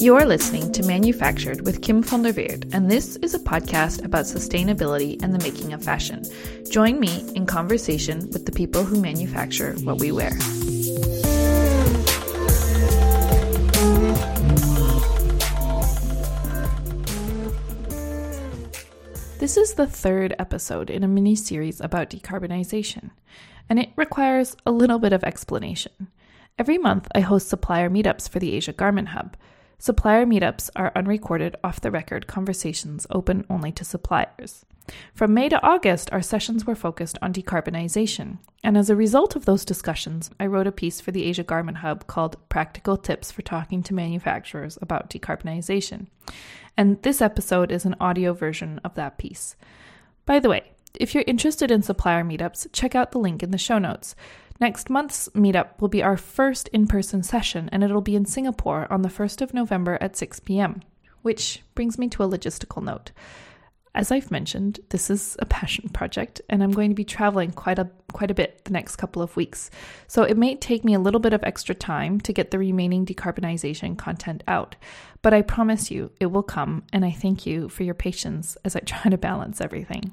You're listening to Manufactured with Kim van der Weerd, and this is a podcast about sustainability and the making of fashion. Join me in conversation with the people who manufacture what we wear. This is the third episode in a mini series about decarbonization, and it requires a little bit of explanation. Every month, I host supplier meetups for the Asia Garment Hub. Supplier meetups are unrecorded, off the record conversations open only to suppliers. From May to August, our sessions were focused on decarbonization. And as a result of those discussions, I wrote a piece for the Asia Garment Hub called Practical Tips for Talking to Manufacturers About Decarbonization. And this episode is an audio version of that piece. By the way, if you're interested in supplier meetups, check out the link in the show notes. Next month's meetup will be our first in person session, and it'll be in Singapore on the 1st of November at 6 p.m. Which brings me to a logistical note. As I've mentioned, this is a passion project, and I'm going to be traveling quite a quite a bit the next couple of weeks. So it may take me a little bit of extra time to get the remaining decarbonization content out, but I promise you it will come, and I thank you for your patience as I try to balance everything.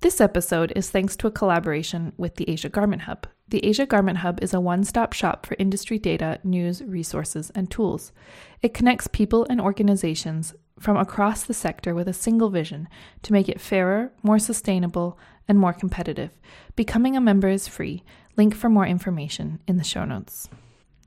This episode is thanks to a collaboration with the Asia Garment Hub. The Asia Garment Hub is a one stop shop for industry data, news, resources, and tools. It connects people and organizations from across the sector with a single vision to make it fairer, more sustainable, and more competitive. Becoming a member is free. Link for more information in the show notes.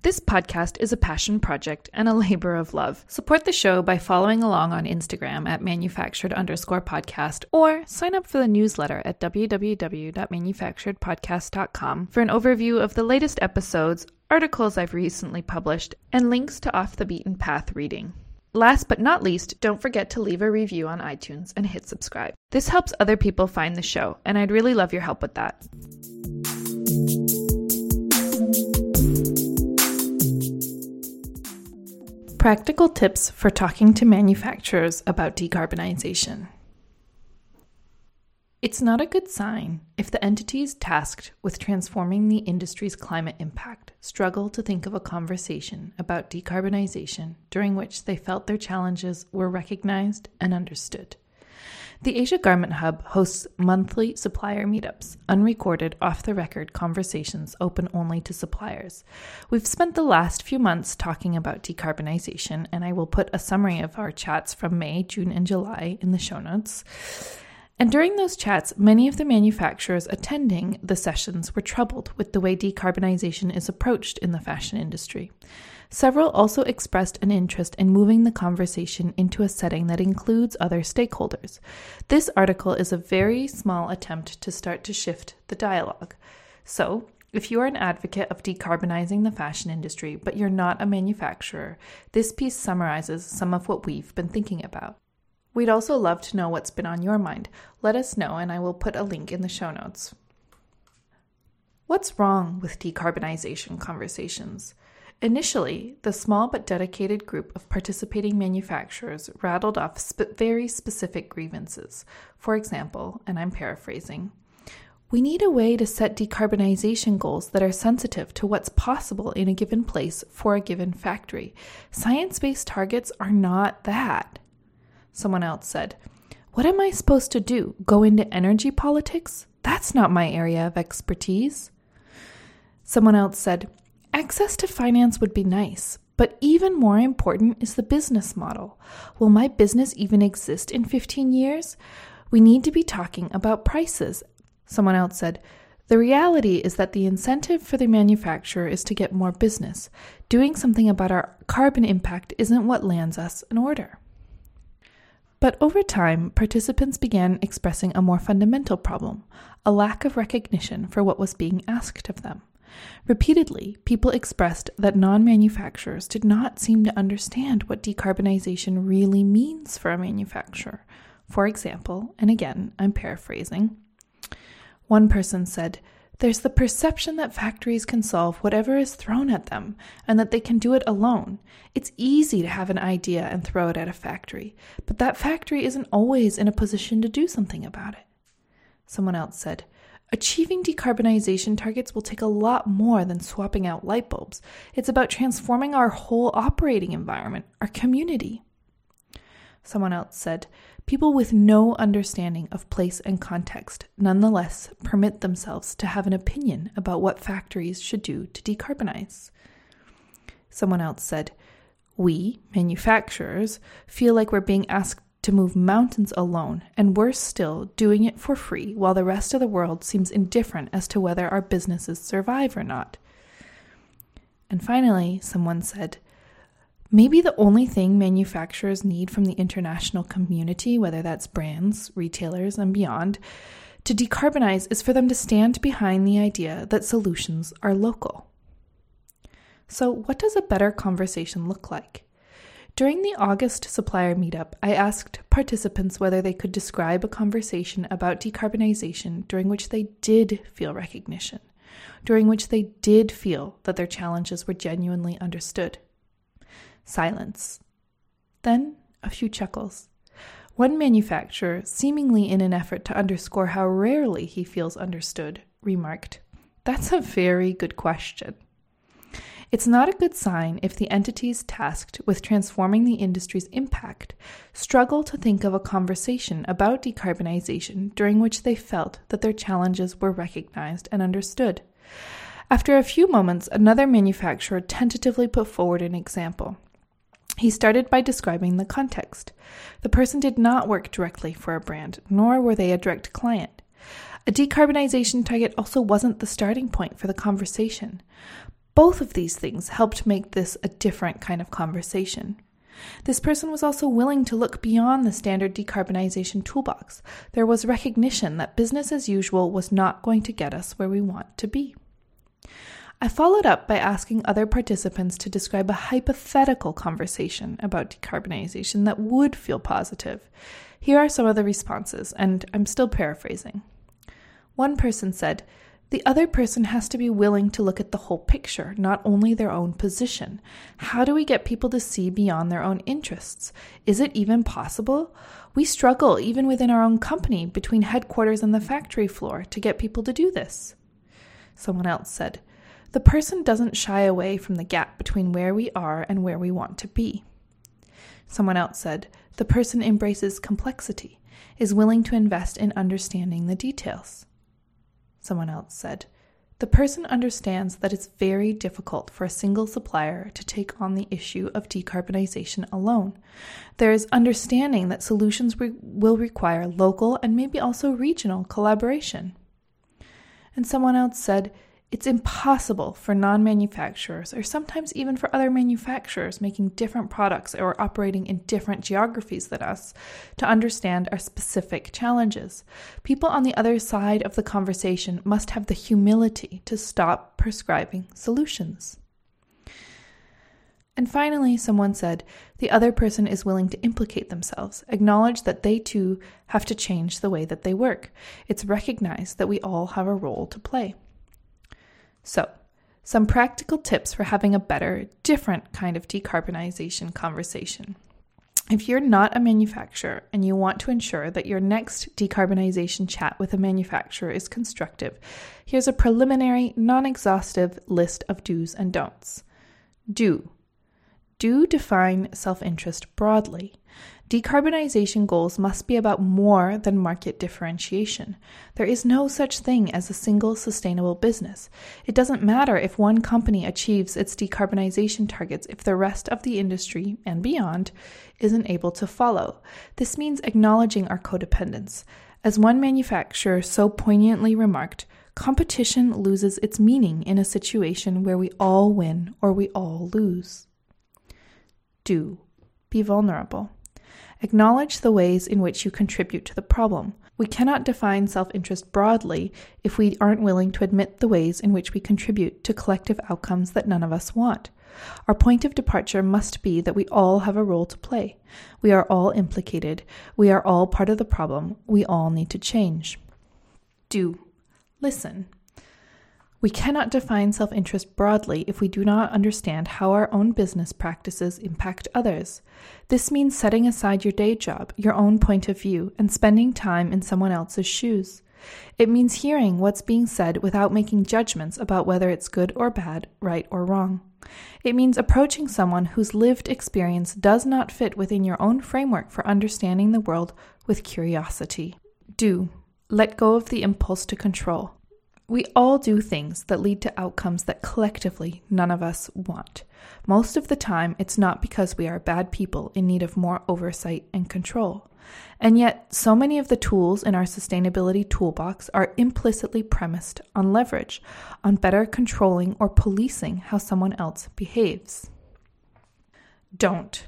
This podcast is a passion project and a labor of love. Support the show by following along on Instagram at manufactured underscore podcast or sign up for the newsletter at www.manufacturedpodcast.com for an overview of the latest episodes, articles I've recently published, and links to off the beaten path reading. Last but not least, don't forget to leave a review on iTunes and hit subscribe. This helps other people find the show, and I'd really love your help with that. Practical tips for talking to manufacturers about decarbonization. It's not a good sign if the entities tasked with transforming the industry's climate impact struggle to think of a conversation about decarbonization during which they felt their challenges were recognized and understood. The Asia Garment Hub hosts monthly supplier meetups, unrecorded, off the record conversations open only to suppliers. We've spent the last few months talking about decarbonization, and I will put a summary of our chats from May, June, and July in the show notes. And during those chats, many of the manufacturers attending the sessions were troubled with the way decarbonization is approached in the fashion industry. Several also expressed an interest in moving the conversation into a setting that includes other stakeholders. This article is a very small attempt to start to shift the dialogue. So, if you are an advocate of decarbonizing the fashion industry, but you're not a manufacturer, this piece summarizes some of what we've been thinking about. We'd also love to know what's been on your mind. Let us know, and I will put a link in the show notes. What's wrong with decarbonization conversations? Initially, the small but dedicated group of participating manufacturers rattled off sp- very specific grievances. For example, and I'm paraphrasing, we need a way to set decarbonization goals that are sensitive to what's possible in a given place for a given factory. Science based targets are not that. Someone else said, What am I supposed to do? Go into energy politics? That's not my area of expertise. Someone else said, Access to finance would be nice, but even more important is the business model. Will my business even exist in 15 years? We need to be talking about prices. Someone else said, the reality is that the incentive for the manufacturer is to get more business. Doing something about our carbon impact isn't what lands us an order. But over time, participants began expressing a more fundamental problem a lack of recognition for what was being asked of them. Repeatedly, people expressed that non manufacturers did not seem to understand what decarbonization really means for a manufacturer. For example, and again, I'm paraphrasing, one person said, There's the perception that factories can solve whatever is thrown at them and that they can do it alone. It's easy to have an idea and throw it at a factory, but that factory isn't always in a position to do something about it. Someone else said, Achieving decarbonization targets will take a lot more than swapping out light bulbs. It's about transforming our whole operating environment, our community. Someone else said, People with no understanding of place and context nonetheless permit themselves to have an opinion about what factories should do to decarbonize. Someone else said, We, manufacturers, feel like we're being asked to move mountains alone, and worse still, doing it for free while the rest of the world seems indifferent as to whether our businesses survive or not. And finally, someone said, Maybe the only thing manufacturers need from the international community, whether that's brands, retailers, and beyond, to decarbonize is for them to stand behind the idea that solutions are local. So, what does a better conversation look like? During the August supplier meetup, I asked participants whether they could describe a conversation about decarbonization during which they did feel recognition, during which they did feel that their challenges were genuinely understood. Silence. Then a few chuckles. One manufacturer, seemingly in an effort to underscore how rarely he feels understood, remarked, That's a very good question. It's not a good sign if the entities tasked with transforming the industry's impact struggle to think of a conversation about decarbonization during which they felt that their challenges were recognized and understood. After a few moments, another manufacturer tentatively put forward an example. He started by describing the context. The person did not work directly for a brand, nor were they a direct client. A decarbonization target also wasn't the starting point for the conversation. Both of these things helped make this a different kind of conversation. This person was also willing to look beyond the standard decarbonization toolbox. There was recognition that business as usual was not going to get us where we want to be. I followed up by asking other participants to describe a hypothetical conversation about decarbonization that would feel positive. Here are some of the responses, and I'm still paraphrasing. One person said, the other person has to be willing to look at the whole picture, not only their own position. How do we get people to see beyond their own interests? Is it even possible? We struggle, even within our own company, between headquarters and the factory floor, to get people to do this. Someone else said, The person doesn't shy away from the gap between where we are and where we want to be. Someone else said, The person embraces complexity, is willing to invest in understanding the details someone else said. The person understands that it's very difficult for a single supplier to take on the issue of decarbonization alone. There is understanding that solutions re- will require local and maybe also regional collaboration. And someone else said, it's impossible for non manufacturers, or sometimes even for other manufacturers making different products or operating in different geographies than us, to understand our specific challenges. People on the other side of the conversation must have the humility to stop prescribing solutions. And finally, someone said the other person is willing to implicate themselves, acknowledge that they too have to change the way that they work. It's recognized that we all have a role to play. So, some practical tips for having a better, different kind of decarbonization conversation. If you're not a manufacturer and you want to ensure that your next decarbonization chat with a manufacturer is constructive, here's a preliminary, non exhaustive list of do's and don'ts. Do. Do define self interest broadly. Decarbonization goals must be about more than market differentiation. There is no such thing as a single sustainable business. It doesn't matter if one company achieves its decarbonization targets if the rest of the industry and beyond isn't able to follow. This means acknowledging our codependence. As one manufacturer so poignantly remarked, competition loses its meaning in a situation where we all win or we all lose. Do be vulnerable. Acknowledge the ways in which you contribute to the problem. We cannot define self interest broadly if we aren't willing to admit the ways in which we contribute to collective outcomes that none of us want. Our point of departure must be that we all have a role to play. We are all implicated. We are all part of the problem. We all need to change. Do. Listen. We cannot define self interest broadly if we do not understand how our own business practices impact others. This means setting aside your day job, your own point of view, and spending time in someone else's shoes. It means hearing what's being said without making judgments about whether it's good or bad, right or wrong. It means approaching someone whose lived experience does not fit within your own framework for understanding the world with curiosity. Do let go of the impulse to control. We all do things that lead to outcomes that collectively none of us want. Most of the time, it's not because we are bad people in need of more oversight and control. And yet, so many of the tools in our sustainability toolbox are implicitly premised on leverage, on better controlling or policing how someone else behaves. Don't.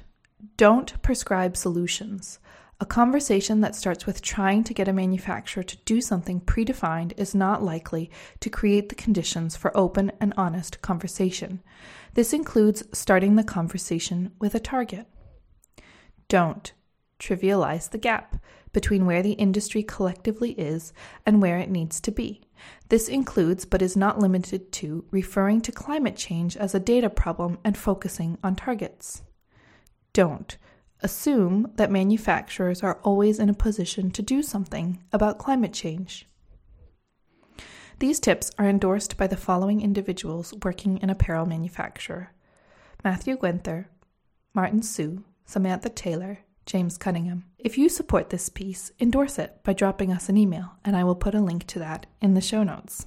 Don't prescribe solutions. A conversation that starts with trying to get a manufacturer to do something predefined is not likely to create the conditions for open and honest conversation. This includes starting the conversation with a target. Don't trivialize the gap between where the industry collectively is and where it needs to be. This includes, but is not limited to, referring to climate change as a data problem and focusing on targets. Don't assume that manufacturers are always in a position to do something about climate change. These tips are endorsed by the following individuals working in apparel manufacture Matthew Gwenther, Martin Sue, Samantha Taylor, James Cunningham. If you support this piece, endorse it by dropping us an email, and I will put a link to that in the show notes.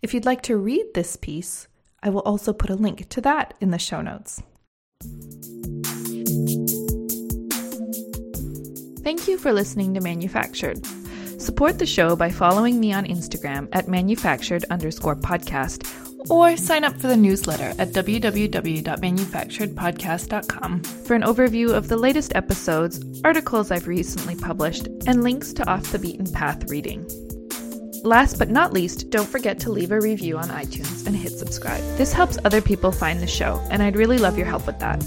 If you'd like to read this piece, I will also put a link to that in the show notes. Thank you for listening to Manufactured. Support the show by following me on Instagram at manufactured underscore podcast or sign up for the newsletter at www.manufacturedpodcast.com for an overview of the latest episodes, articles I've recently published, and links to off the beaten path reading. Last but not least, don't forget to leave a review on iTunes and hit subscribe. This helps other people find the show, and I'd really love your help with that.